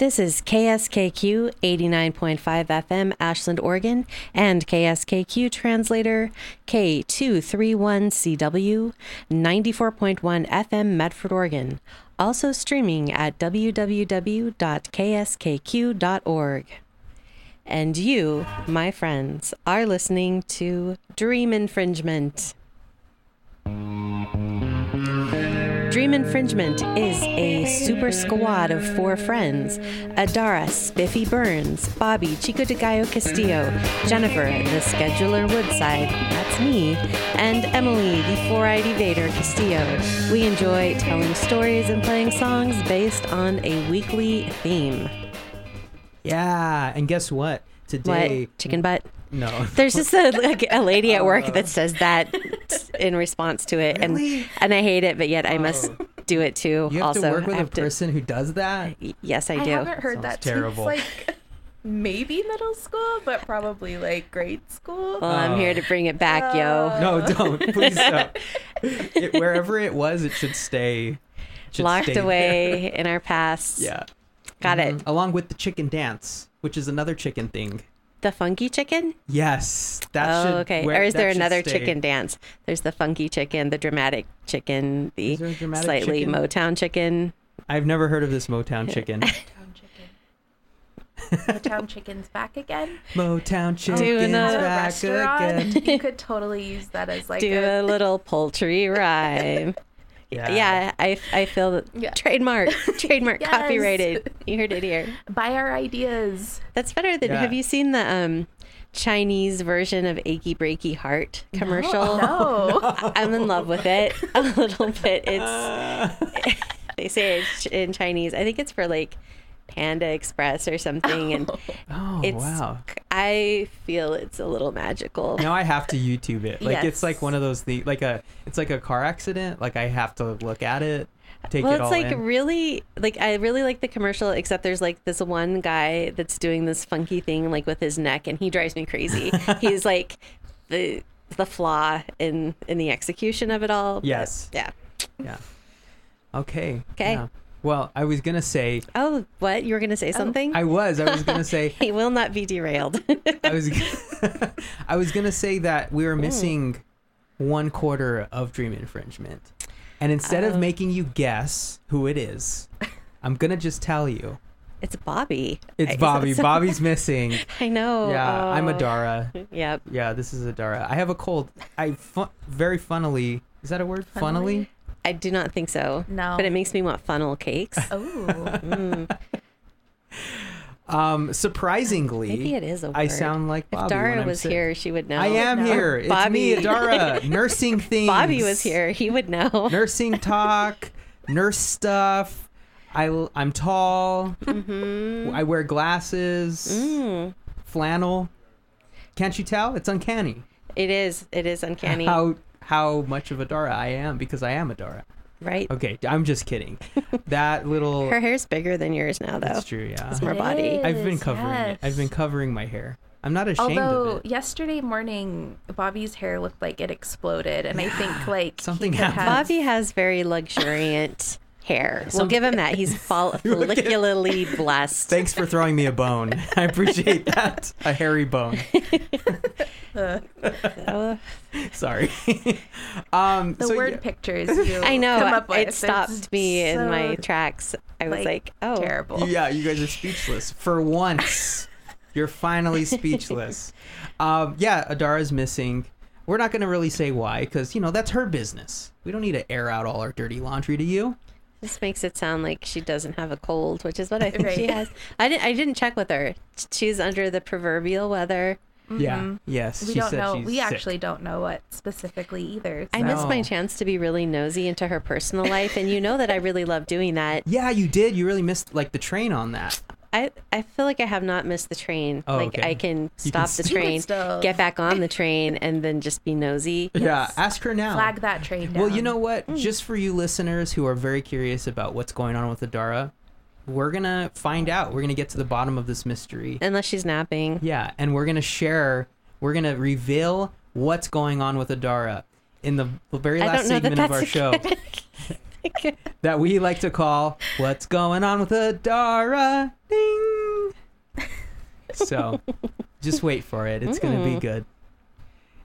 This is KSKQ 89.5 FM, Ashland, Oregon, and KSKQ translator K231CW 94.1 FM, Medford, Oregon. Also streaming at www.kskq.org. And you, my friends, are listening to Dream Infringement. Dream Infringement is a super squad of four friends Adara, Spiffy Burns, Bobby, Chico de Gallo Castillo, Jennifer, the scheduler Woodside, that's me, and Emily, the four eyed evader Castillo. We enjoy telling stories and playing songs based on a weekly theme. Yeah, and guess what? Today, What? Chicken butt? No. There's just a, like a lady at work that says that in response to it, Really? and and I hate it, but yet I must do it too. You have also, to work with a have to- person who does that. yes, I do. I haven't heard Sounds that terrible. since like maybe middle school, but probably like grade school. Well, I'm here to bring it back, yo. No, don't. Please don't. It, wherever it was, it should stay. should Locked stay there. away in our past. Yeah. Got it. Mhm. Along with the chicken dance, which is another chicken thing. The funky chicken? Yes, that oh, should. okay. where- or is there another stay. chicken dance? There's the funky chicken, the dramatic chicken, the Is there a dramatic slightly chicken? Motown chicken. I've never heard of this Motown chicken. Motown chicken. Motown chicken's back again. Motown chicken's Doing a- back again. you could totally use that as like Do a, a little poultry rhyme. Yeah, yeah I, I feel that Yeah. trademark, trademark, Yes. copyrighted. You heard it here. buy our ideas. That's better than. Yeah. Have you seen the um, Chinese version of "Achy Breaky Heart" commercial? No. I'm in love with it a little bit. It's they say it in Chinese. I think it's for like Panda Express or something, and oh, oh it's. wow! I feel it's a little magical. Now I have to YouTube it. Like it's like one of those things. Like a, it's like a car accident. Like I have to look at it, take well, it it's all like in. really like I really like the commercial, except there's like this one guy that's doing this funky thing like with his neck, and he drives me crazy. He's like the the flaw in in the execution of it all. but Yes. yeah. yeah. Okay. yeah. Well, I was gonna say. Oh, what you were gonna say oh. something? I was. I was gonna say. he will not be derailed. I was. I was gonna say that we were missing one quarter of Dream Infringement, and instead of Oh. making you guess who it is, I'm gonna just tell you. it's Bobby. It's Bobby. Bobby's missing. I know. Yeah, I'm Oh. Adara. Yep. Yeah, this is Adara. I have a cold. I fu- very funnily. Is that a word? Funnily. I do not think so. No. But it makes me want funnel cakes. Oh. Mm. Um, surprisingly, Maybe it is a word. I sound like If Bobby when Dara I'm was sick. here, she would know. I am No. here. It's Bobby. me, Adara. Nursing things. Bobby was here. He would know. Nursing talk, nurse stuff. I, I'm tall. Mhm. I wear glasses. Mm. Flannel. Can't you tell? It's uncanny. It is. It is uncanny. How how much of Adara I am because I am Adara. right? Okay, I'm just kidding. That little. Her hair's bigger than yours now, though. That's true. Yeah. It's more body. It I've been is, covering it. I've been covering my hair. I'm not ashamed Although of it. yesterday morning, Bobby's hair looked like it exploded, and I think like he Something could happened. have- Bobby has very luxuriant hair. We'll give him that. He's fol- follicularly blessed. Thanks for throwing me a bone. I appreciate that. A hairy bone. Oh, Sorry. um, the so word yeah, pictures you I know. come up with. It It's stopped me in my tracks. I was like, oh, terrible. yeah, you guys are speechless for once. You're finally speechless. Um, yeah, Adara's missing. We're not going to really say why because you know that's her business. We don't need to air out all our dirty laundry to you. This makes it sound like she doesn't have a cold, which is what I think she has. I didn't. I didn't check with her. She's under the proverbial weather. Yeah. Yes. Mm-hmm. We she don't said know. she's We sick. actually don't know what specifically either. I so- missed my chance to be really nosy into her personal life, and you know that I really love doing that. Yeah, you did. You really missed like the train on that. I, I feel like I have not missed the train. Oh, like okay. I can stop can the st- You can train, still- get back on the train, and then just be nosy. Yeah. Ask her now. flag that train down. Well, you know what? Mm. Just for you listeners who are very curious about what's going on with Adara, we're gonna find out. We're gonna get to the bottom of this mystery. Unless she's napping. Yeah, and we're gonna share. We're gonna reveal what's going on with Adara in the the very last don't that segment of our show. good- that we like to call "What's Going On with Adara?" Ding. So, just wait for it. It's gonna be Mm. good.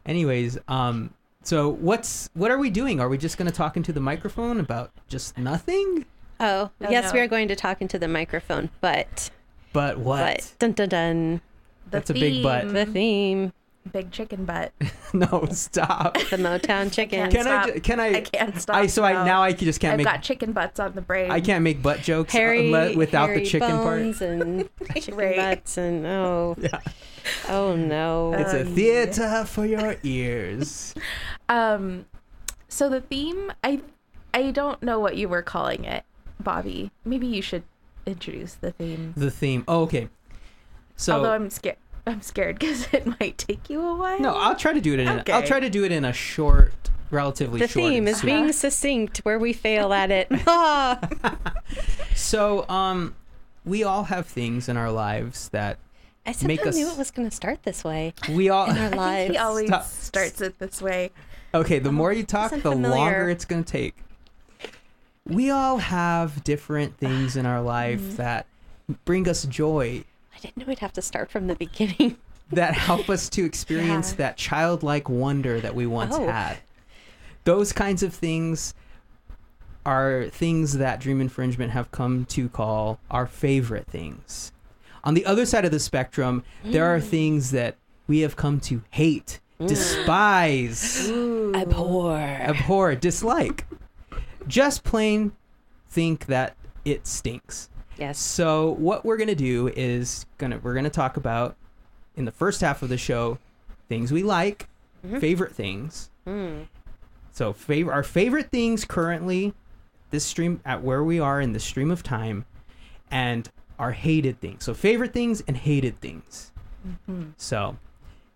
Anyways, um, so what's what are we doing? Are we just gonna talk into the microphone about just nothing? Oh, Oh, yes, no. we are going to talk into the microphone, but But what? but dun dun dun, The That's a big but. the theme, Big chicken butt. no, stop. the Motown chicken. can't Can I? stop. ju- Can I? I can't stop. I so I now. now I just can't I've make got chicken butts on the brain. I can't make butt jokes Harry, unle- without Harry the chicken bones and chicken Right. butts and oh. Yeah. oh no. It's a Um, theater for your ears. Um, so the theme, I, I don't know what you were calling it, Bobby. Maybe you should introduce the theme. The theme. Oh, okay. So Although I'm scared, I'm scared because it might take you a while. no, I'll try to do it in. A, I'll try to do it in a short, relatively short. the short. theme and is sweet- being succinct where we fail at it. So, um, we all have things in our lives that I Make somehow us- knew it was going to start this way we all. in our I think lives. he always Stop. starts it this way. okay, the more you talk, the familiar. longer it's gonna take. We all have different things in our life Mm-hmm. that bring us joy, I didn't know we'd have to start from the beginning. that help us to experience Yeah. that childlike wonder that we once Oh. had. Those kinds of things are things that Dream Infringement have come to call our favorite things. On the other side of the spectrum, there Mm. are things that we have come to hate, despise, Abhor. abhor, dislike. Just plain think that it stinks. Yes. So what we're gonna do is gonna we're gonna talk about in the first half of the show things we like, Mhm. favorite things. Mm. So favor our favorite things currently, this stream at where we are in the stream of time, and our hated things. So favorite things and hated things. Mhm. So,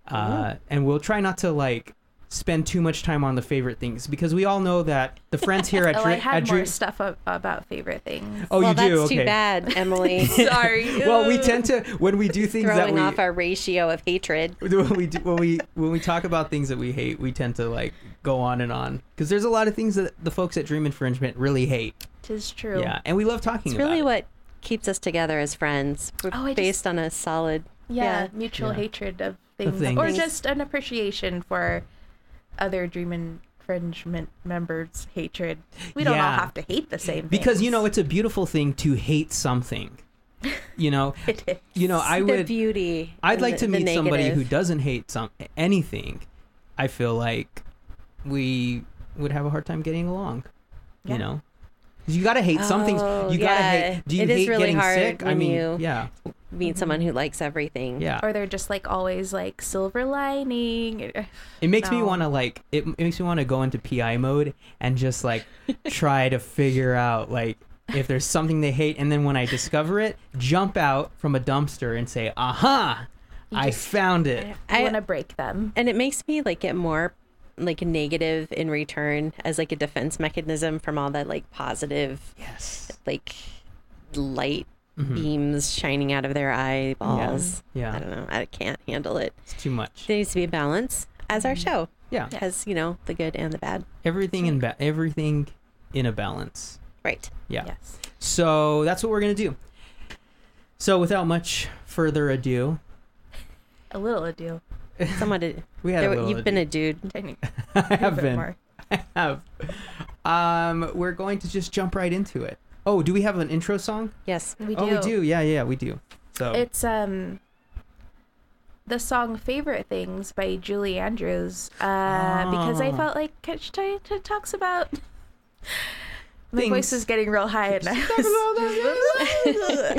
uh, and we'll try not to like spend too much time on the favorite things because we all know that the friends here at Oh, Dre- I had at more Dre- stuff ab- about favorite things. Oh, well, you do. that's okay. too bad, Emily. Sorry. well, we tend to when we do things that Throwing we off our ratio of hatred. when we do, when we when we talk about things that we hate, we tend to like go on and on because there's a lot of things that the folks at Dream Infringement really hate. Tis true. Yeah, and we love talking It's about really it. what keeps us together as friends. We're Oh, I just- based on a solid. Yeah, Yeah. mutual Yeah. hatred of Of things, or just an appreciation for other dream infringement members' hatred. We don't all have to hate the same. because you know it's a beautiful thing to hate something. You know, it is. you know I the would beauty. I'd like the- to meet somebody who doesn't hate some anything. I feel like we would have a hard time getting along. Yeah. You know, you gotta hate some things. Oh, You gotta yeah. hate. Do you It is hate really getting hard sick? I mean, you- yeah, meet someone mm-hmm. who likes everything. yeah. or they're just like always like silver lining. It makes me want to like. It, it makes me want to go into PI mode and just like try to figure out like if there's something they hate, and then when I discover it, jump out from a dumpster and say, "Aha! You I found it." I I- want to break them. And it makes me like get more like negative in return as like a defense mechanism from all that like positive Yes. like light Mhm. beams shining out of their eyeballs. Yeah. I don't know. I can't handle it. It's too much. There needs to be a balance as our show Yeah. Yeah. has, you know, the good and the bad. Everything in ba- everything in a balance. Right. Yeah. Yes. So that's what we're gonna do. So without much further ado, A little ado. Somewhat. a- we had there- a little you've been a dude. Tiny- I a have been. more. I have. Um, we're going to just jump right into it. Oh, do we have an intro song? Yes. We do. Oh, we do. Yeah, yeah, we do. So It's um the song "Favorite Things" by Julie Andrews uh, because I Oh. felt like it, talks about. My Things. voice is getting real high, and I, was,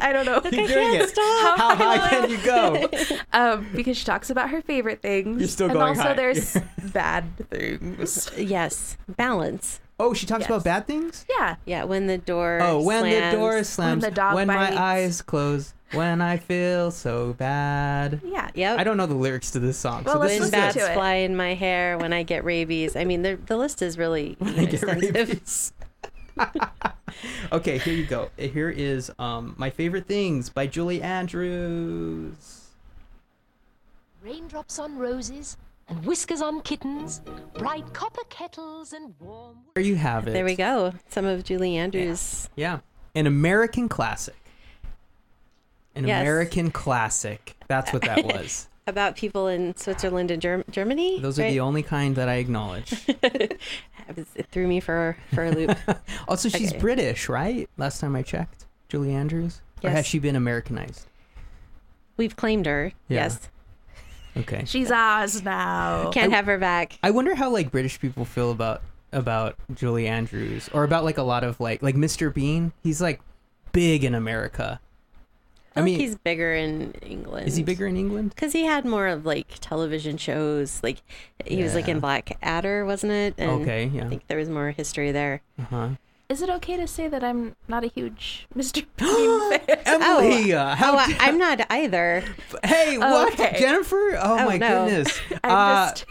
I don't know. Keep doing it. stop. How high can you go? Um, because she talks about her favorite things. You're still and going also high. there's bad things. Yes. Balance. Oh, she talks Yes. about bad things. Yeah. Yeah. When the door. Oh, when slams. the door slams, When the dog when bites. my eyes close, when I feel so bad. Yeah. Yep. I don't know the lyrics to this song, Well, so let's this when is bats to it. fly in my hair, when I get rabies. I mean, the the list is really When I get extensive. rabies. okay, here you go. Here is um my favorite things by Julie Andrews. Raindrops on roses and whiskers on kittens, bright copper kettles and warm. There you have it. There we go. Some of Julie Andrews. Yeah. An American classic. An Yes. American classic. That's what that was. About people in Switzerland and Germ- Germany. Those are right? the only kind that I acknowledge. It threw me for for a loop. Also, she's Okay. British, right? Last time I checked. Julie Andrews? Or has she been Americanized? We've claimed her. Yeah. Yes. Okay. She's ours now. Can't have her back. I wonder how like British people feel about about Julie Andrews or about like a lot of like like Mr. Bean. He's like big in America. I I, mean, think he's bigger in England. is he bigger in England? Because he had more of like television shows. Like he was like in Yeah. Blackadder, wasn't it? And Okay, yeah. I think there was more history there. Uh-huh. Is it okay to say that I'm not a huge Mr. Bean fan? Emily, uh, how oh, I, da- I'm not either. Hey, what? Okay. Jennifer? Oh, Oh, my no. goodness. I'm Uh, just,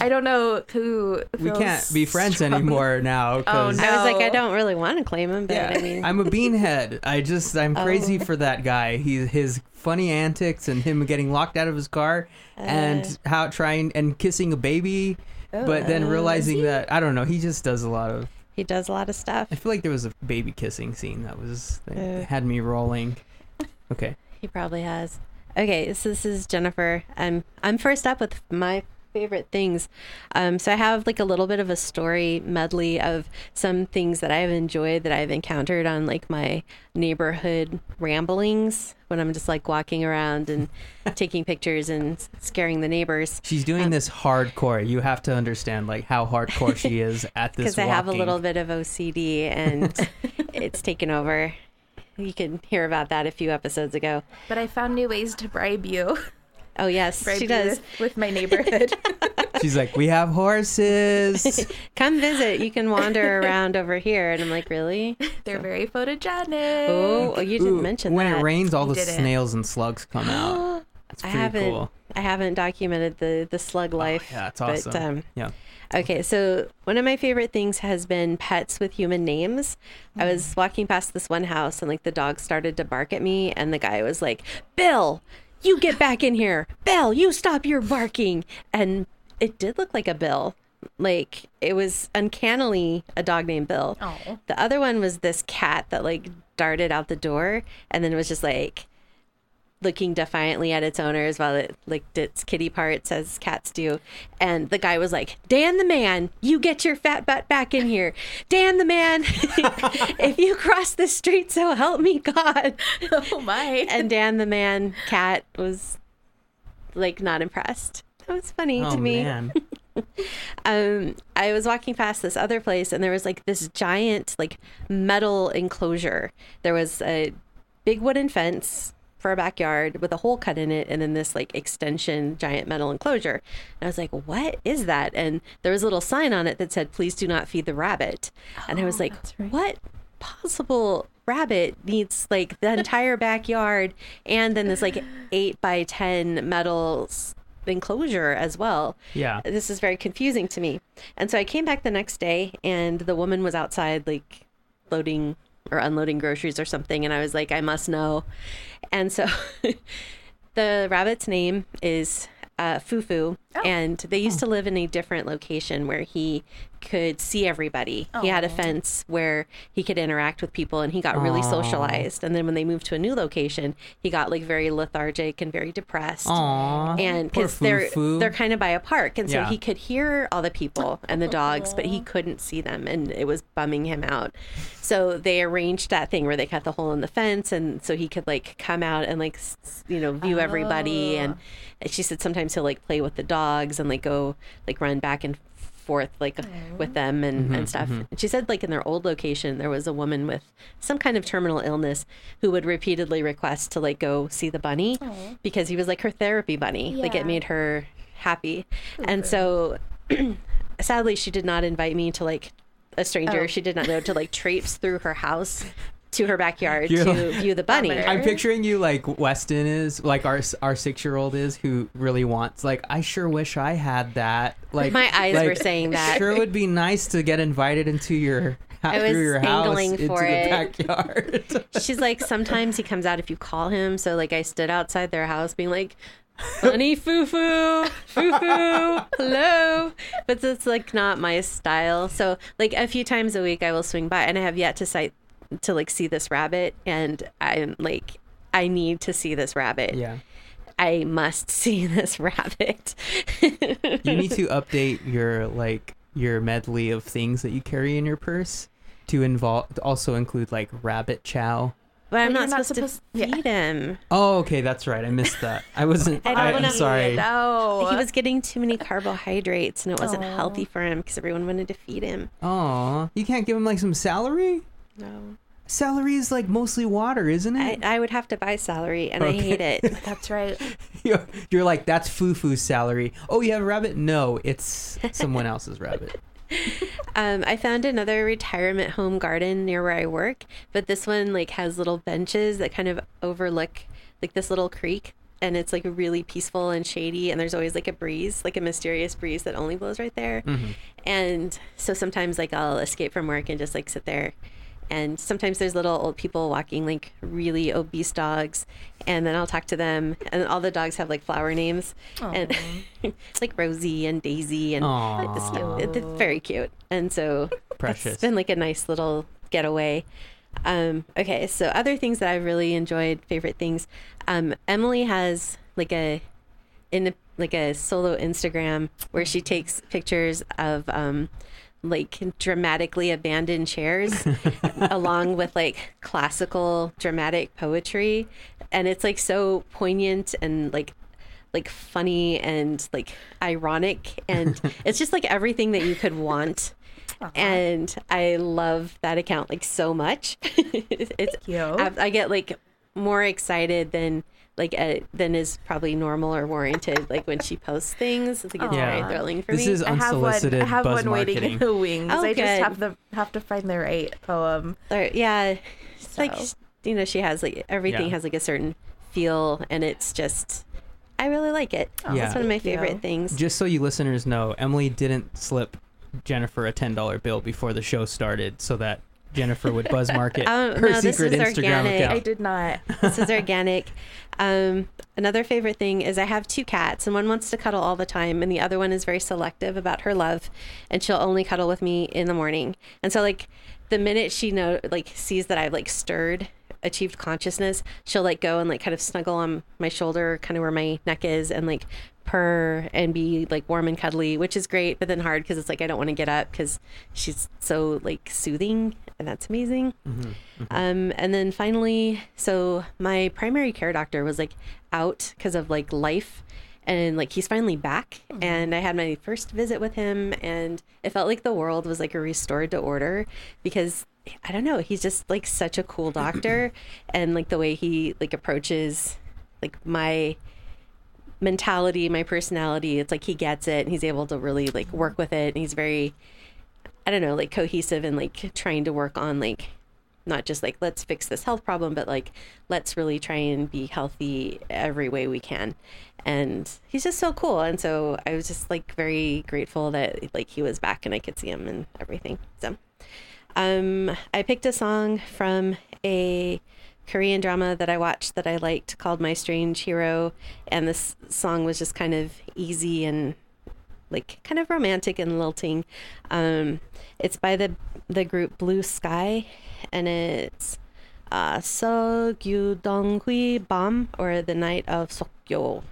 I don't know who. we can't be friends strong- anymore now. 'cause- no. I was like, I don't really want to claim him, but Yeah, I mean, I'm a beanhead. I just I'm crazy Oh. for that guy. He his funny antics and him getting locked out of his car and how trying and kissing a baby, but then realizing that I don't know. He just does a lot of. He does a lot of stuff. I feel like there was a baby kissing scene that was that Uh. had me rolling. Okay. He probably has. Okay, so this is Jennifer. I'm I'm first up with my favorite things. Um, so I have like a little bit of a story medley of some things that I've enjoyed that I've encountered on like my neighborhood ramblings when I'm just like walking around and taking pictures and scaring the neighbors. She's doing Um, this hardcore. You have to understand like how hardcore she is at this. Point. Because I have a little bit of OCD and it's taken over. You can hear about that a few episodes ago. But I found new ways to bribe you. Oh yes, Bribe she does. with, with my neighborhood. She's like, we have horses. come visit. You can wander around over here. And I'm like, really? They're very photogenic. Oh, oh, you didn't Ooh, mention when that. When it rains, all You the didn't. snails and slugs come out. It's I pretty haven't. cool. I haven't documented the the slug life. yeah, it's but, awesome. um, Yeah. Okay, so one of my favorite things has been pets with human names. I Mm. was walking past this one house and like the dog started to bark at me and the guy was like, "Bill, you get back in here. Bill, you stop your barking." And it did look like a Bill. Like it was uncannily a dog named Bill. Oh. The other one was this cat that like darted out the door and then was just like looking defiantly at its owners while it licked its kitty parts as cats do. And the guy was like, Dan the man, you get your fat butt back in here. Dan the man, if you cross the street, so help me God. Oh my. And Dan the man cat was like not impressed. That was funny Oh to me man. um i was walking past this other place and there was like this giant like metal enclosure there was a big wooden fence for a backyard with a hole cut in it and then this like extension giant metal enclosure and i was like what is that and there was a little sign on it that said please do not feed the rabbit and i was oh, like right. what possible rabbit needs like the entire backyard and then this like 8 by 10 metal enclosure as well Yeah. this is very confusing to me. And so I came back the next day and the woman was outside like loading or unloading groceries or something and I was like I must know. And so the rabbit's name is uh, Fufu, and they used to live in a different location where he could see everybody. He had a fence where he could interact with people, and he got really socialized. And then when they moved to a new location, he got like very lethargic and very depressed Aw. and because they're they're kind of by a park, and so Yeah. he could hear all the people and the dogs, but he couldn't see them, and it was bumming him out. So they arranged that thing where they cut the hole in the fence, and so he could like come out and like you know view everybody. And she said sometimes he'll like play with the dogs and like go like run back and forth like oh. with them and, mm-hmm, and stuff. And she said like in their old location there was a woman with some kind of terminal illness who would repeatedly request to like go see the bunny oh. because he was like her therapy bunny. Like it made her happy. And so sadly she did not invite me to like a stranger. Oh. She did not know to like traipse through her house to her backyard You're to like- view the bunny. I'm picturing you like Weston is, like our our six year old is, who really wants. Like, I sure wish I had that. Like, My eyes like, were saying that. Sure would be nice to get invited into your I was through your house angling into for the it. backyard. She's like, sometimes he comes out if you call him. So like I stood outside their house being like, funny foo foo, foo foo, hello. But it's like not my style. So like a few times a week I will swing by and I have yet to sight to like see this rabbit and I'm like I need to see this rabbit. Yeah. I must see this rabbit. You need to update your like your medley of things that you carry in your purse to involve to also include like rabbit chow. But I'm But not, you're not supposed, supposed- to yeah. feed him. Oh, okay, that's right. I missed that. I wasn't. I don't I, wanna am sorry. No. He was getting too many carbohydrates and it wasn't Aw. healthy for him because everyone wanted to feed him. Oh, you can't give him like some celery. No. Celery is like mostly water, isn't it? I would have to buy celery and I hate it. That's right. you're, you're like that's foo foo celery. Oh, you have a rabbit? No, it's someone else's rabbit. Um, I found another retirement home garden near where I work, but this one like has little benches that kind of overlook like this little creek, and it's like really peaceful and shady. And there's always like a breeze, like a mysterious breeze that only blows right there. And so sometimes like I'll escape from work and just like sit there. And sometimes there's little old people walking like really obese dogs, and then I'll talk to them. And all the dogs have like flower names, and like Rosie and Daisy, and like, this- Aw. it- it's very cute. And so Precious. it's been like a nice little getaway. Um, okay, so other things that I've really enjoyed, favorite things. Um, Emily has like a in a, like a solo Instagram where she takes pictures of um, like dramatically abandoned chairs along with like classical dramatic poetry. And it's like so poignant and like like funny and like ironic. And it's just like everything that you could want. Uh-huh. And i love that account like so much. It's. I, I get like more excited than like uh, than is probably normal or warranted like when she posts things it's, like, it's Yeah. very thrilling for This me is I have one. unsolicited I have buzz one waiting marketing. in the wings. Oh, I just have to have to find the right poem. Or, yeah it's like you know she has like everything Yeah. has like a certain feel and it's just i really like it Yeah. that's one of my thank you. favorite things Just so you listeners know, Emily didn't slip Jennifer a ten dollar bill before the show started, so that Jennifer would buzz market Oh, her no, this secret is Instagram organic. account. I did not. this is organic. Um, another favorite thing is I have two cats, and one wants to cuddle all the time, and the other one is very selective about her love, and she'll only cuddle with me in the morning. And so, like, the minute she know like sees that I've like stirred, achieved consciousness, she'll like go and like kind of snuggle on my shoulder, kind of where my neck is, and like purr and be like warm and cuddly, which is great, but then hard because it's like I don't want to get up because she's so like soothing, and that's amazing. Mm-hmm, mm-hmm. Um, and then finally, so my primary care doctor was like out because of like life. And like he's finally back, mm-hmm. and I had my first visit with him, and it felt like the world was like restored to order because I don't know, he's just like such a cool doctor, and like the way he like approaches like my mentality, my personality, it's like he gets it, and he's able to really like work with it, and he's very I don't know, like cohesive and like trying to work on like not just like let's fix this health problem, but like let's really try and be healthy every way we can. And he's just so cool. And so I was just like very grateful that like he was back and I could see him and everything. So um I picked a song from a Korean drama that I watched that I liked called My Strange Hero and this song was just kind of easy and like kind of romantic and lilting. Um, it's by the the group Blue Sky, and it's uh, So Gyu Dong Hui Bam or the Night of Sokyo.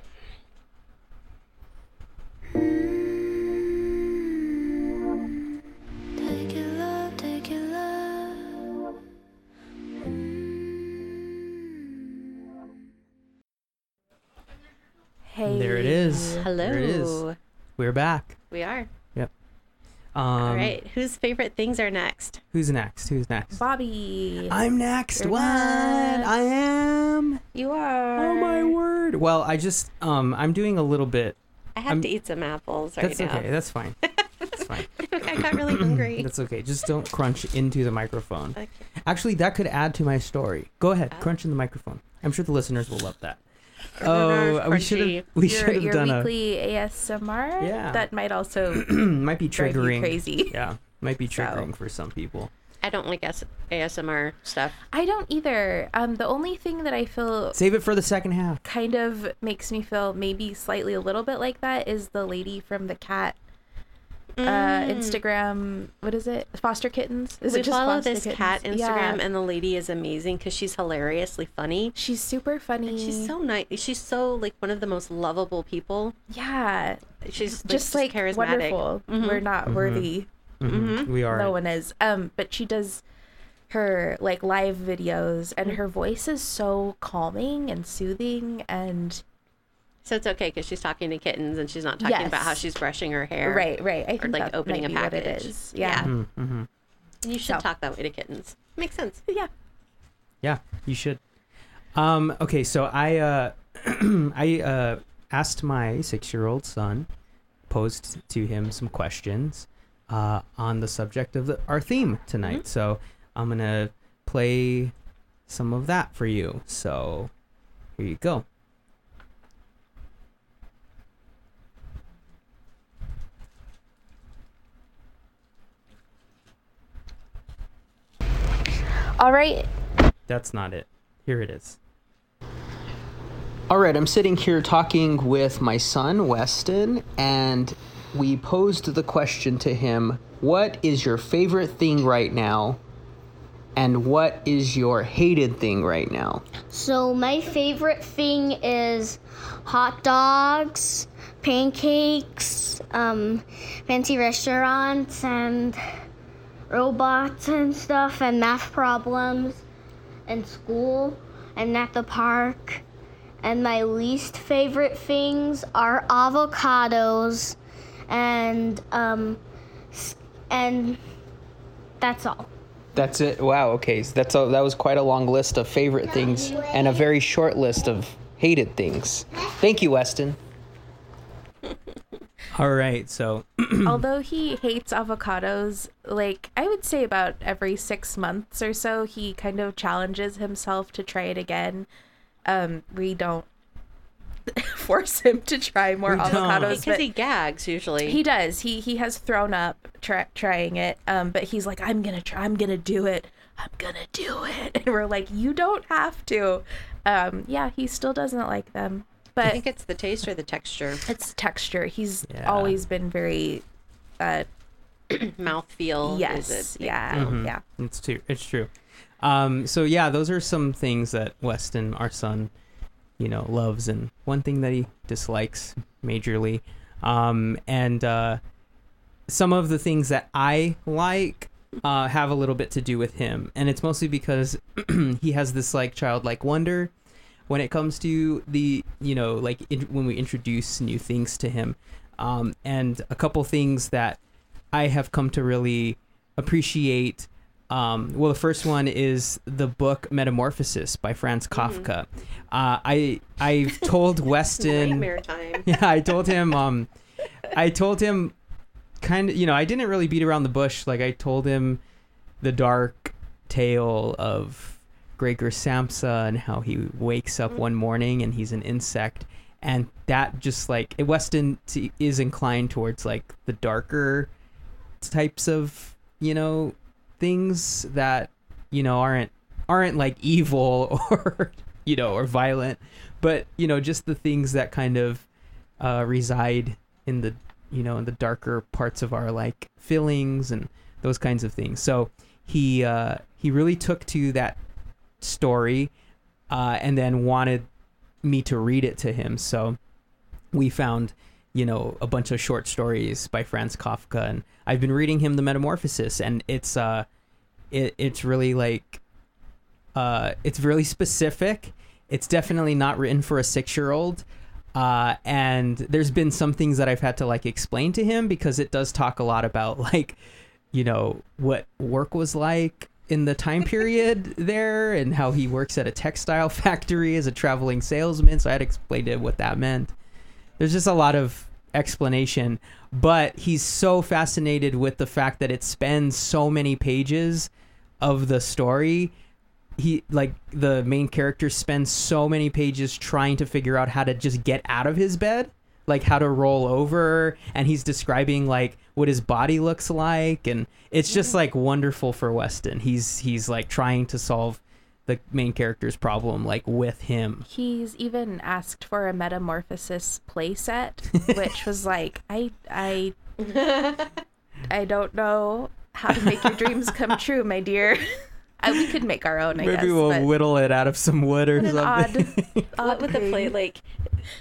Hey. There it is. Hello. There it is. We're back. We are. Yep. Um, All right. Whose favorite things are next? Who's next? Who's next? Bobby. I'm next. You're what? next. I am. You are. Oh my word. Well, I just um I'm doing a little bit. I have I'm- to eat some apples right That's now. okay. That's fine. That's fine. I got really hungry. That's okay. Just don't crunch into the microphone. Okay. Actually, that could add to my story. Go ahead, Oh. crunch in the microphone. I'm sure the listeners will love that. Nerve Oh, we should have we your should have done weekly ASMR. Yeah. That might also might be triggering. crazy. Yeah, might be So. triggering for some people. I I don't like S- ASMR stuff. I don't either. Um, the only thing that I feel Save it for the second half. kind of makes me feel maybe slightly a little bit like that is the lady from the cat uh Instagram what is it? Foster kittens? Is we it just follow foster this kittens? cat Instagram, Yeah. and the lady is amazing because she's hilariously funny. she's super funny. She's so nice. She's so like one of the most lovable people. yeah, She's like, just like charismatic. wonderful. Mhm. We're not worthy. Mhm. We are. No one is. Um, but she does her like live videos, and her voice is so calming and soothing, and So it's okay because she's talking to kittens and she's not talking about how she's brushing her hair. right, right. I think like, that opening might a be what it package. is. Yeah, Mm, mhm. You should So. talk that way to kittens. Makes sense. yeah. Yeah, you should. Um, okay, so I uh, I uh, asked my six-year-old son, posed to him some questions uh, on the subject of the, our theme tonight. So I'm gonna play some of that for you. So here you go. All right. That's not it. Here it is. All right, I'm sitting here talking with my son, Weston, and we posed the question to him What is your favorite thing right now? And what is your hated thing right now? So my favorite thing is hot dogs, pancakes, um, fancy restaurants, and robots and stuff, and math problems, and school, and at the park. And my least favorite things are avocados, and um, and that's all. That's it. Wow. Okay, so that's a, that was quite a long list of favorite things and a very short list of hated things. Thank you, Weston. All right, so Although he hates avocados, like I would say about every six months or so, he kind of challenges himself to try it again. Um, we don't force him to try more We avocados, Because he gags usually. he does. He he has thrown up try, trying it. Um, but he's like, I'm gonna try. I'm gonna do it. I'm gonna do it. And we're like, you don't have to. Um, yeah, he still doesn't like them, I think it's the taste or the texture. it's texture. He's Yeah. always been very, uh, Mouth feel. yes, Is it? yeah, yeah. It's true. It's true. Um, so yeah, those are some things that Weston, our son, you know, loves, and one thing that he dislikes majorly. Um, and uh, some of the things that I like uh, have a little bit to do with him, and it's mostly because he has this like childlike wonder when it comes to the you know like in, when we introduce new things to him. Um, and a couple things that i have come to really appreciate um, well the first one is the book metamorphosis by franz kafka. Uh, i i told weston yeah i told him um i told him kind of you know i didn't really beat around the bush. Like i told him the dark tale of Gregor Samsa and how he wakes up one morning and he's an insect. And that just like Weston is inclined towards like the darker types of you know things that you know aren't aren't like evil or you know or violent but you know just the things that kind of uh, reside in the you know in the darker parts of our like feelings and those kinds of things. So he uh, he really took to that story uh, and then wanted me to read it to him. So we found you know a bunch of short stories by Franz Kafka and I've been reading him the Metamorphosis and it's uh it, it's really like uh it's really specific. It's definitely not written for a 6-year-old uh and there's been some things that I've had to like explain to him because it does talk a lot about like you know what work was like in the time period there and how he works at a textile factory as a traveling salesman. So I had explained him what that meant. There's just a lot of explanation but he's so fascinated with the fact that it spends so many pages of the story. He like the main character spends so many pages trying to figure out how to just get out of his bed like how to roll over and he's describing like what his body looks like and it's just like wonderful for Weston. He's he's like trying to solve the main character's problem like with him. He's even asked for a metamorphosis playset, which was like, I, I, I don't know how to make your dreams come true, my dear. I, we could make our own, I Maybe guess. we'll but whittle it out of some wood or something. odd, What odd with the plate like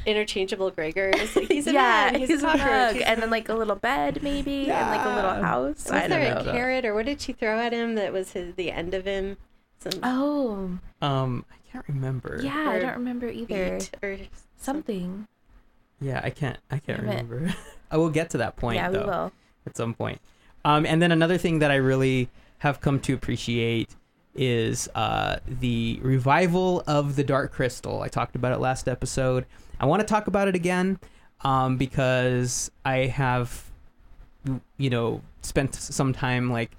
interchangeable Gregors? Like he's a yeah, man, he's, he's, a cockroach. he's- and then like a little bed, maybe, and like a little house. was I don't there know. a carrot or what did she throw at him that was his, the end of him? Some Oh, um I can't remember. yeah, I don't remember either. or Something. Yeah, I can't I can't Damn it. remember. I will get to that point yeah, though. we will. at some point. Um, and then another thing that I really have come to appreciate is uh, the revival of the Dark Crystal. I talked about it last episode. I want to talk about it again um, because I have, you know, spent some time like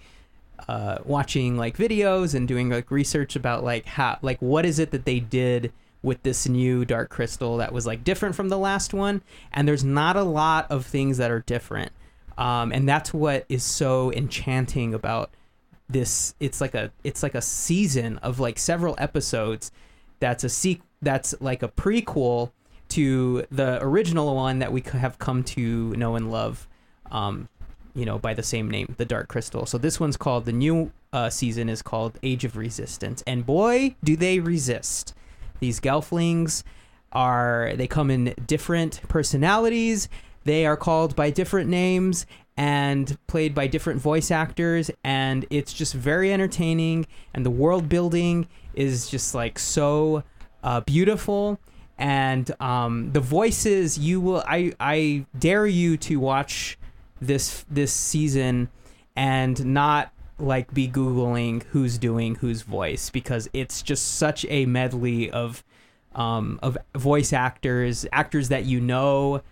uh, watching like videos and doing like research about like how like what is it that they did with this new dark crystal that was like different from the last one and there's not a lot of things that are different um, and that's what is so enchanting about this it's like a it's like a season of like several episodes that's a sequ- that's like a prequel to the original one that we have come to know and love um, you know by the same name the dark crystal. So this one's called the new uh, season is called age of resistance. And boy do they resist. These gelflings are they come in different personalities. They are called by different names and played by different voice actors and it's just very entertaining and the world building is just like so uh, beautiful. And um, the voices you will I, I dare you to watch this this season and not like be googling who's doing whose voice because it's just such a medley of um, of voice actors actors that you know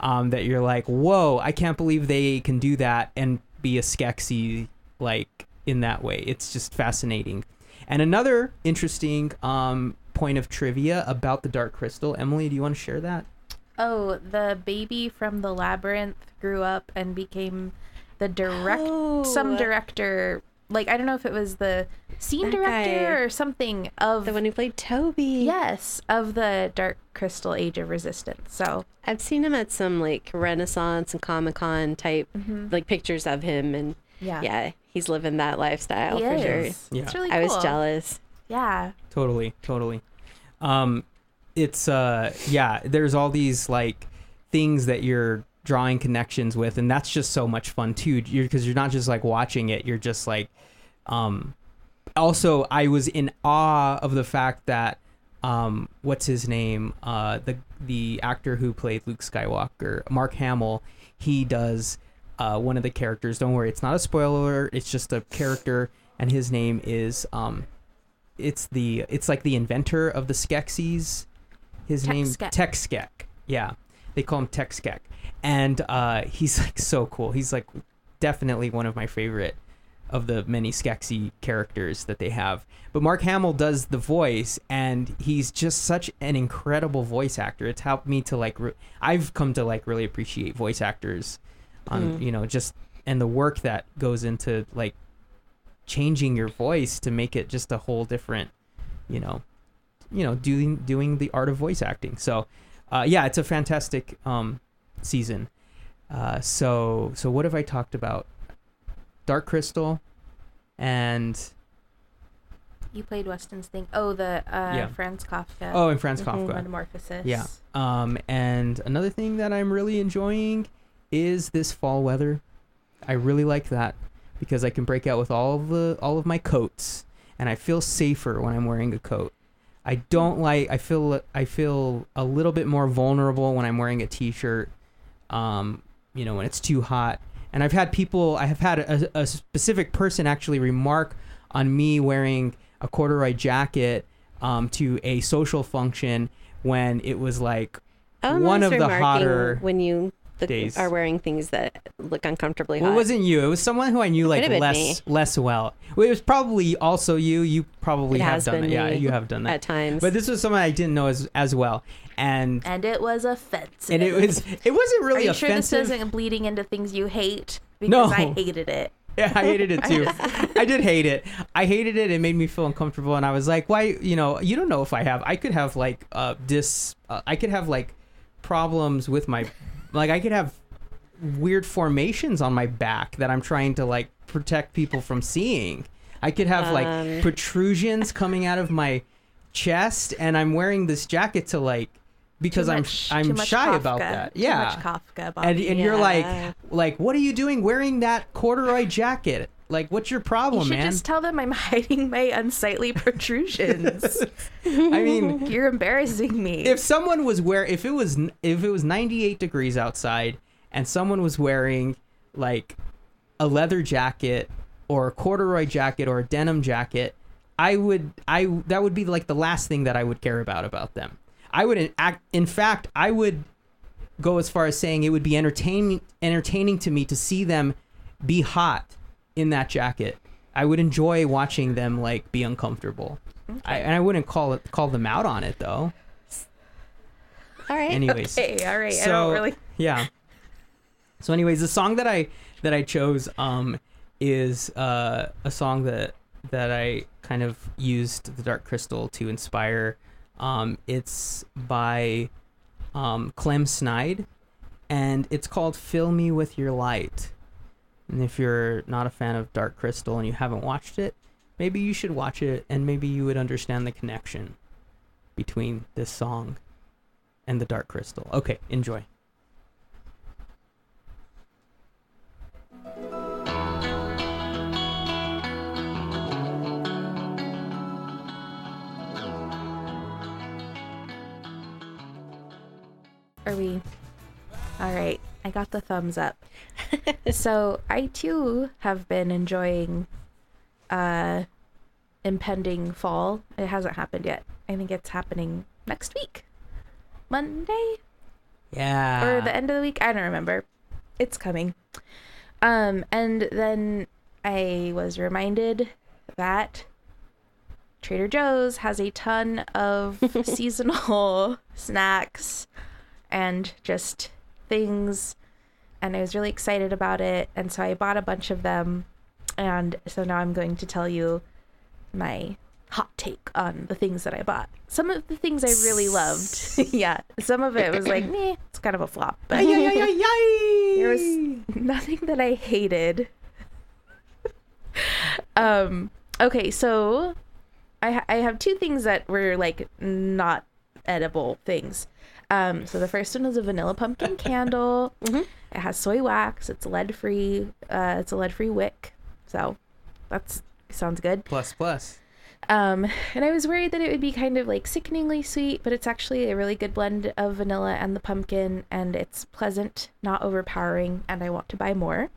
um, that you're like whoa I can't believe they can do that and be a Skeksis like in that way it's just fascinating and another interesting um, point of trivia about the Dark Crystal Emily do you want to share that Oh, the baby from the labyrinth grew up and became the direct Oh. some director. Like I don't know if it was the scene That director guy. or something of the one who played Toby. yes of the Dark Crystal Age of Resistance. So I've seen him at some like Renaissance and Comic Con type Mhm. like pictures of him and yeah, yeah, he's living that lifestyle he for is. sure. It's Yeah. really I was jealous. Yeah, totally totally um it's uh yeah there's all these like things that you're drawing connections with and that's just so much fun too you're because you're not just like watching it you're just like um also i was in awe of the fact that um what's his name uh the the actor who played luke skywalker mark hamill he does uh one of the characters don't worry it's not a spoiler it's just a character and his name is um it's the it's like the inventor of the Skeksis. His Tech name Skek. Tech Skek. Yeah, they call him Tech Skek, and uh, he's like so cool. He's like definitely one of my favorite of the many Skeksis characters that they have. But Mark Hamill does the voice, and he's just such an incredible voice actor. It's helped me to like. Re- I've come to like really appreciate voice actors, on Mm. you know just and the work that goes into like changing your voice to make it just a whole different, you know, you know, doing doing the art of voice acting. So, uh, yeah, it's a fantastic um, season. Uh, so so what have I talked about? Dark Crystal, and you played Weston's thing. Oh, the uh, Yeah. Franz Kafka. oh, and Franz Mhm. Kafka. Metamorphosis. Yeah. Um, and another thing that I'm really enjoying is this fall weather. I really like that because I can break out with all of the all of my coats, and I feel safer when I'm wearing a coat. I don't like. I feel. I feel a little bit more vulnerable when I'm wearing a t-shirt. Um, you know, when it's too hot. And I've had people. I have had a, a specific person actually remark on me wearing a corduroy jacket um, to a social function when it was like Oh, one I of the hotter. when you that days. are wearing things that look uncomfortably Well, hot. it wasn't you. It was someone who I knew like Could have been less me. less well. Well, It was probably also you. You probably It have done been that. Yeah, you have done that at times. But this was someone I didn't know as as well, and And it was offensive. and it was it wasn't really. Are really you sure this offensive. isn't bleeding into things you hate? No. Because I hated it. Yeah, I hated it too. I did hate it. I hated it. It made me feel uncomfortable, and I was like, "Why? You know, you don't know if I have. I could have like uh dis. Uh, I could have like problems with my, like I could have weird formations on my back that I'm trying to like protect people from seeing. I could have Um. like protrusions coming out of my chest, and I'm wearing this jacket to like because Too I'm much- I'm too much shy about Kafka. that. Too Yeah, much Kafka, and you're like Yeah. like what are you doing wearing that corduroy jacket like what's your you problem should man just tell them I'm hiding my unsightly protrusions. i mean You're embarrassing me. if someone was wear if it was if it was 98 degrees outside and someone was wearing like a leather jacket or a corduroy jacket or a denim jacket i would i that would be like the last thing that i would care about about them i would in, act, in fact i would go as far as saying it would be entertaining entertaining to me to see them be hot in that jacket i would enjoy watching them like be uncomfortable I, and i wouldn't call it call them out on it though All right. anyways okay, all right. I so don't really. yeah so anyways the song that i that i chose um is uh a song that that i kind of used the dark crystal to inspire um it's by um clem snide and it's called fill me with your light and if you're not a fan of dark crystal and you haven't watched it maybe you should watch it and maybe you would understand the connection between this song and the dark crystal okay enjoy Are we? All right. I got the thumbs up. so I too have been enjoying uh impending fall. It hasn't happened yet. I think it's happening next week. Monday yeah or the end of the week. I don't remember. It's coming. Um, and then I was reminded that Trader Joe's has a ton of seasonal snacks and just things. And I was really excited about it. And so I bought a bunch of them. And so now I'm going to tell you my hot take on the things that I bought. Some of the things I really loved. yeah. Some of it was like, meh, it's kind of a flop. But there was nothing that I hated. um. Okay, so I ha- I have two things that were like not edible things. Um. So the first one is a vanilla pumpkin candle. It has soy wax. It's lead free. Uh. It's a lead free wick. So that's sounds good. plus plus Um, and I was worried that it would be kind of like sickeningly sweet, but it's actually a really good blend of vanilla and the pumpkin, and it's pleasant, not overpowering, and I want to buy more.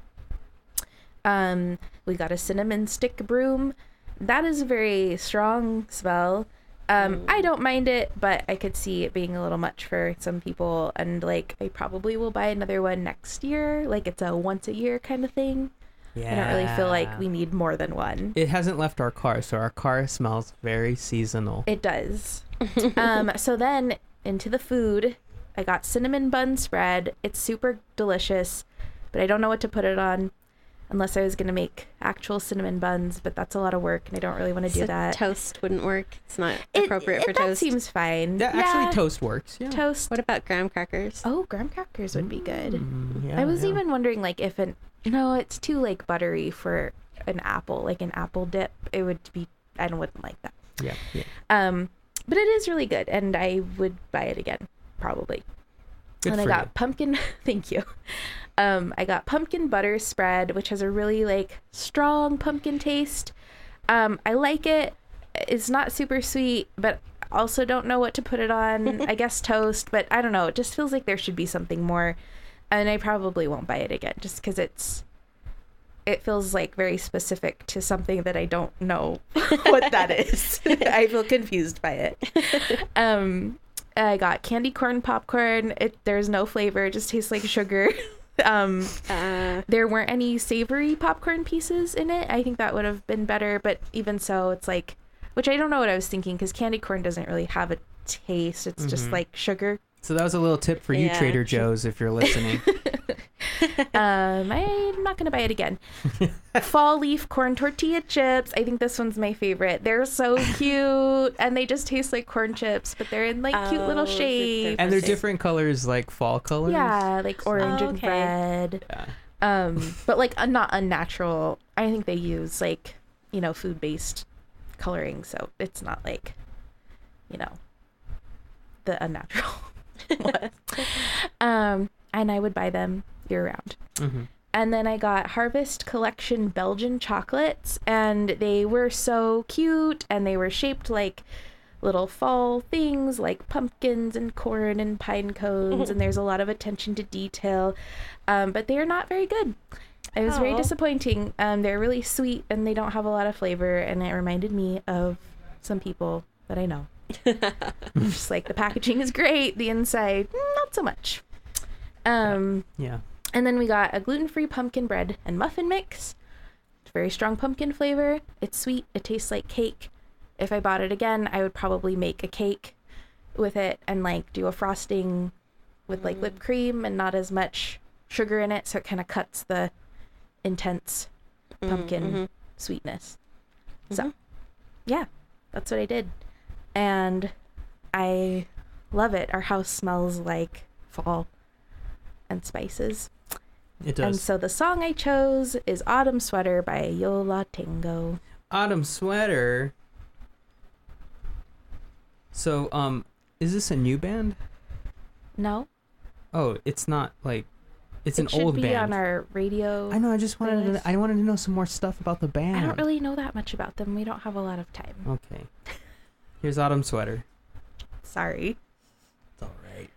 Um, we got a cinnamon stick broom. That is a very strong smell. Um, I don't mind it, but I could see it being a little much for some people, and like I probably will buy another one next year. Like it's a once a year kind of thing. yeah I don't really feel like we need more than one. it hasn't left our car so our car smells very seasonal It does. um, so then into the food, I got cinnamon bun spread. It's super delicious, but I don't know what to put it on unless I was going to make actual cinnamon buns, but that's a lot of work and I don't really want to do So that. toast wouldn't work. It's not It- appropriate it- for that toast. seems fine. yeah, Yeah, actually toast works yeah toast. What about graham crackers? Oh, graham crackers would be good. Mm, yeah, I was yeah. even wondering like if an no, it's too like buttery for an apple, like an apple dip. It would be I don't wouldn't like that. yeah yeah Um, but it is really good, and I would buy it again, probably. Good and I got you. pumpkin. thank you. Um, I got pumpkin butter spread, which has a really like strong pumpkin taste. Um, I like it. It's not super sweet, but also don't know what to put it on. I guess toast, but I don't know. It just feels like there should be something more, and I probably won't buy it again just because it's. It feels like very specific to something that I don't know what that is. I feel confused by it. Um, I got candy corn popcorn. It there's no flavor. It just tastes like sugar. Um, Uh, there weren't any savory popcorn pieces in it. I think that would have been better, but even so, it's like, which I don't know what I was thinking because candy corn doesn't really have a taste. It's just like sugar. So that was a little tip for you, Yeah. Trader Joe's, if you're listening. Um, I'm not gonna buy it again. Fall leaf corn tortilla chips. I think this one's my favorite. They're so cute, and they just taste like corn chips, but they're in like cute Oh, little shapes. and they're different colors, like fall colors. Yeah, like orange Oh, and red. Yeah. Um, but like uh, not unnatural. I think they use like you know food based coloring, so it's not like you know the unnatural. um, and I would buy them year round. Mhm. And then I got Harvest Collection Belgian chocolates, and they were so cute, and they were shaped like little fall things like pumpkins and corn and pine cones, and there's a lot of attention to detail. Um, but they are not very good. It was very disappointing. Um, they're really sweet, and they don't have a lot of flavor, and it reminded me of some people that I know. Just like the packaging is great, the inside mm, not so much. Um, Yeah. and then we got a gluten free pumpkin bread and muffin mix. It's very strong pumpkin flavor. It's sweet. It tastes like cake. If I bought it again, I would probably make a cake with it and like do a frosting with like whipped cream and not as much sugar in it. So it kind of cuts the intense pumpkin sweetness. So, yeah, that's what I did. And I love it. Our house smells like fall and spices. It does. And so the song I chose is Autumn Sweater by Yo La Tengo. Autumn sweater. So, um, is this a new band? No, Oh, it's not like it's it an should old be band. on our radio. I know. I just wanted playlist. to. I wanted to know some more stuff about the band. I don't really know that much about them. We don't have a lot of time. Okay. Here's autumn sweater. Sorry. It's all right.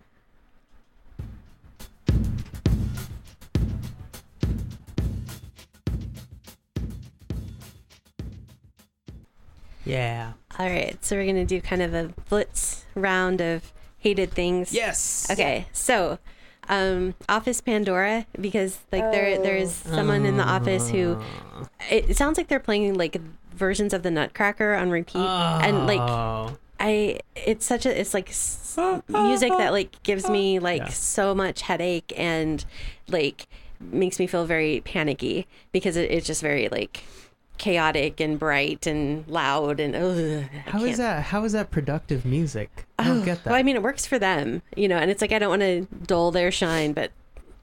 Yeah. all right, so we're gonna do kind of a blitz round of hated things. Yes. Okay, so um, Office Pandora because like there there's someone in the office who it, it sounds like they're playing like versions of the Nutcracker on repeat, and like Oh. I it's such a it's like s- music that like gives me like Yeah. so much headache and like makes me feel very panicky because it, it's just very like chaotic and bright and loud and ugh, How is that? How is that productive music? I don't get that. Well, I mean, it works for them, you know, and it's like I don't want to dull their shine, but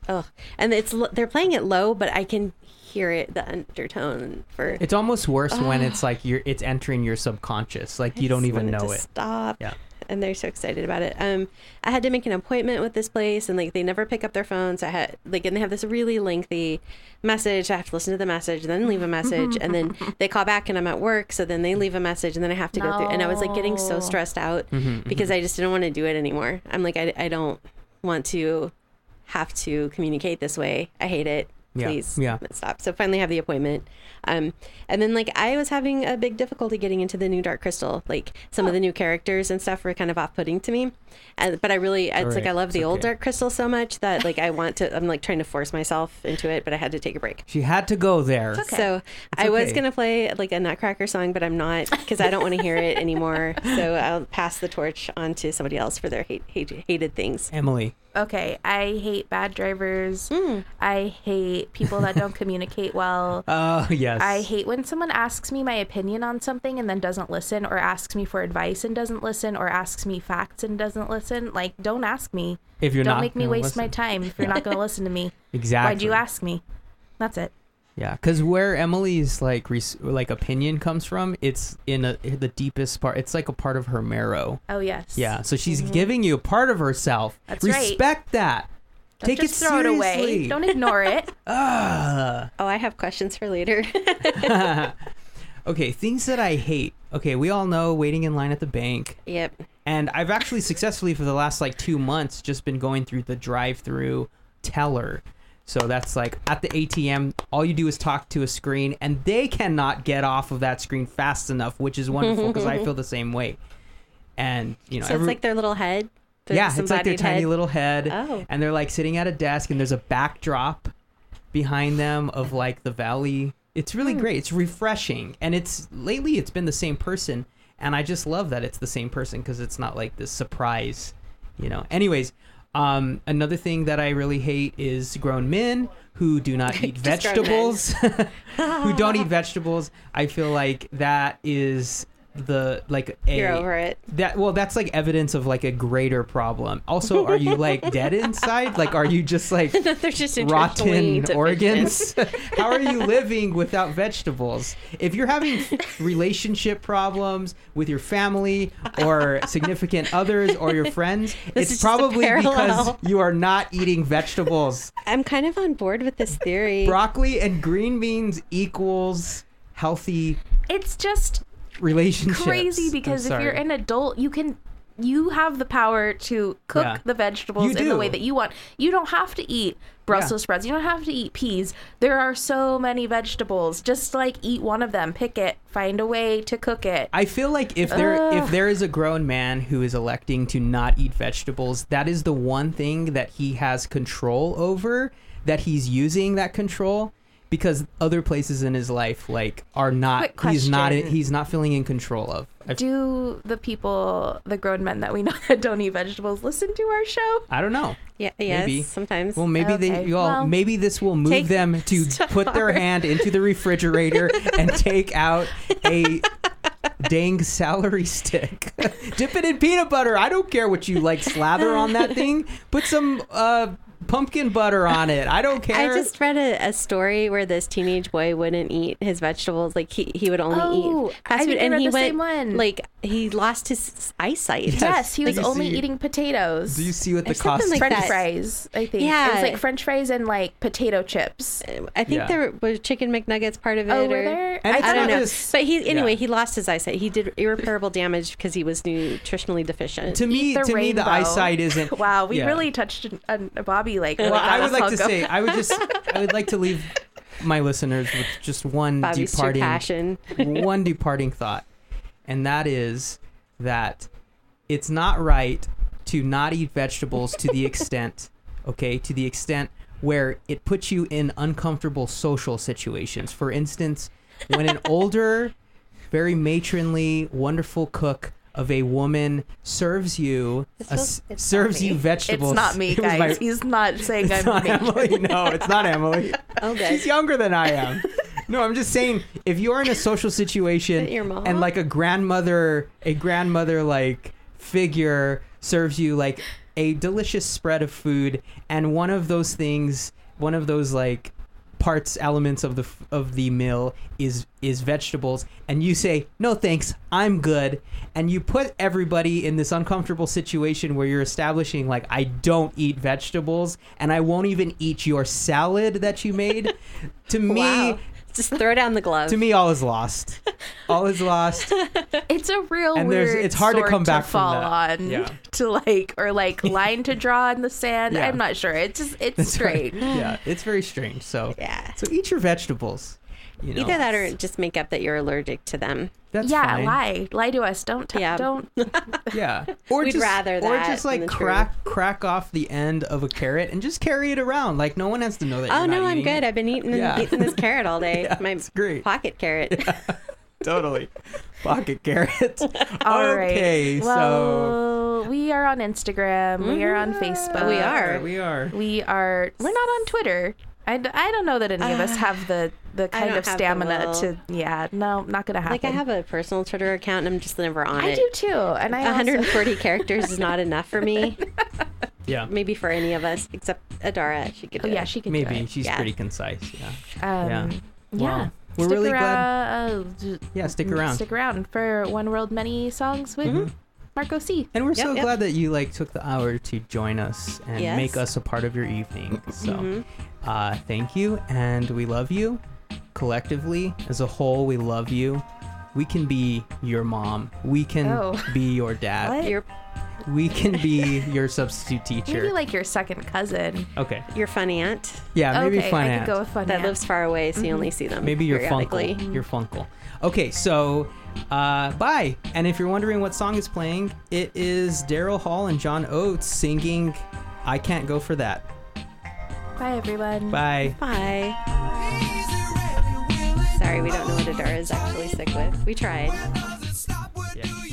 oh, and it's they're playing it low, but I can hear it the undertone for. it's almost worse when it's like you're it's entering your subconscious, like you don't just even know to it. Stop. Yeah. And they're so excited about it. Um, I had to make an appointment with this place, and like they never pick up their phones. I had like, and they have this really lengthy message. I have to listen to the message, then leave a message, and then they call back, and I'm at work, so then they leave a message, and then I have to go through. And I was like getting so stressed out Mm-hmm, because I just didn't want to do it anymore. I'm like, I, I don't want to have to communicate this way. I hate it. Yeah, Please yeah. stop. So finally have the appointment. Um, and then like I was having a big difficulty getting into the new Dark Crystal. Like some Oh. of the new characters and stuff were kind of off putting to me. And, but I really, it's like I love the it's old. Dark Crystal so much that like I want to, I'm like trying to force myself into it, but I had to take a break. She had to go there. okay. So I was gonna play like a Nutcracker song, but I'm not because I don't want to hear it anymore. So I'll pass the torch on to somebody else for their hate, hate, hated things. Emily. Okay, I hate bad drivers. Mm. I hate people that don't communicate well. Oh yes. I hate when someone asks me my opinion on something and then doesn't listen, or asks me for advice and doesn't listen, or asks me facts and doesn't listen. Like, don't ask me. If you're don't not make me waste my listen. time if you're not going to listen to me. Exactly. Why'd you ask me? That's it. Yeah, because where Emily's like res- like opinion comes from, it's in a, the deepest part. It's like a part of her marrow. Oh yes. Yeah, so she's giving you a part of herself. That's right. Respect that. Don't Take just it throw seriously. it away. Don't ignore it. Ah. Oh, I have questions for later. okay, things that I hate. Okay, we all know waiting in line at the bank. yep. And I've actually successfully for the last like two months just been going through the drive-through teller. So that's like at the ATM, all you do is talk to a screen, and they cannot get off of that screen fast enough, which is wonderful because I feel the same way. And you know, So every- it's like their little head. The yeah, it's like their disembodied tiny little head, Oh. and they're like sitting at a desk, and there's a backdrop behind them of like the valley. It's really Hmm. great. It's refreshing, and it's lately it's been the same person, and I just love that it's the same person because it's not like this surprise, you know. Anyways, um, another thing that I really hate is grown men who do not eat Just grown men. vegetables, who don't eat vegetables. I feel like that is the like a, You're over it. that well, that's like evidence of like a greater problem. Also, are you like dead inside? Like, are you just like They're just rotten organs? How are you living without vegetables? If you're having relationship problems with your family or significant others or your friends, This it's probably because you are not eating vegetables. I'm kind of on board with this theory. Broccoli and green beans equals healthy It's just relationships. crazy because if you're an adult, you can you have the power to cook Yeah. the vegetables in the way that you want. You don't have to eat Brussels sprouts. You don't have to eat peas. There are so many vegetables. Just like eat one of them, pick it, find a way to cook it. I feel like if there if there is a grown man who is electing to not eat vegetables, that is the one thing that he has control over, that he's using that control because other places in his life like are not he's not he's not feeling in control of. I, Do the people, the grown men that we know that don't eat vegetables, listen to our show? I don't know. Yeah, yes, Maybe. sometimes. Well, maybe they you all well, maybe this will move them to put their hand into the refrigerator and take out a dang celery stick. Dip it in peanut butter. I don't care what you like slather on that thing. Put some uh pumpkin butter on it. I don't care. I just read a, a story where this teenage boy wouldn't eat his vegetables. Like he, he would only Oh, eat I fast food, I and read he the went same one. like he lost his eyesight. Yes. Yes, he was Like, only see- eating potatoes. Do you see what the Or cost like French that. fries, I think. Yeah, It was like French fries and like potato chips. I think Yeah. there was chicken McNuggets part of it. Oh, or, were there? And it's I don't know. just- but he anyway, yeah. he lost his eyesight. He did irreparable damage because he was nutritionally deficient. to me Eat the to me the eyesight isn't Wow, we yeah. really touched on Bobby like. Well, I would like to say I would just I would like to leave my listeners with just one Bobby's departing passion. one departing thought, and that is that it's not right to not eat vegetables to the extent, okay, to the extent where it puts you in uncomfortable social situations. For instance, when an older, very matronly, wonderful cook of a woman serves you a serves you vegetables. It's not me, It guys. my- He's not saying I'm not. Emily. No, it's not Emily. Good. She's younger than I am. No, I'm just saying if you're in a social situation and like a grandmother, a grandmother like figure serves you like a delicious spread of food, and one of those things, one of those like parts elements of the of the meal is is vegetables and you say no thanks i'm good and you put everybody in this uncomfortable situation where you're establishing like i don't eat vegetables and i won't even eat your salad that you made to me Wow. Just throw down the glove. to me all is lost all is lost It's a real And there's- weird it's hard to sword come back from fall that. on Yeah. to like or like line to draw in the sand. Yeah. I'm not sure. It's just it's That's right. strange. yeah it's very strange so yeah. so eat your vegetables you know Either that or just make up that you're allergic to them. that's yeah, fine. lie, lie to us. Don't t- Yeah. don't. Yeah. Or We'd just, rather or just than like the crack crack off the end of a carrot and just carry it around. Like no one has to know that. Oh you're no, not I'm eating good. it. I've been eating Yeah. eating this carrot all day. Yeah, My it's great. pocket carrot. Totally. Pocket carrot. All right. okay, so Well, we are on Instagram. We are on mm-hmm. Facebook. We are. we are. We are. We're not on Twitter. I, I don't know that any of us ah. have the the kind of stamina to. Yeah, no, not gonna happen. like I have a personal Twitter account and I'm just never on I it. I do too, and I also, 140 characters is not enough for me. Yeah. Maybe for any of us except Adara. She could. Oh yeah, it. she can do Maybe it. she's Yeah. pretty concise. Yeah. Um, Yeah. yeah. Well, we're stick really glad. around, uh, Yeah, stick around. Stick around for One World Many Songs with Marco C. And we're Yep, so yep. glad that you like took the hour to join us and Yes. make us a part of your evening. So, Mhm. uh, thank you, and we love you. Collectively, as a whole, we love you. We can be your mom. We can Oh. be your dad. What? You're We can be your substitute teacher. Maybe like your second cousin. okay. your funny aunt Yeah, maybe okay, fun I aunt. could go with fun. that aunt. lives far away, so you only see them maybe your periodically. funkle. Your funkle. Okay, so uh, bye. And And if you're wondering what song is playing, it is Daryl Hall and John Oates singing I Can't Go For That. Bye, everyone. Bye. Bye. Sorry, we don't know what Adara is actually sick with. We tried. Yeah.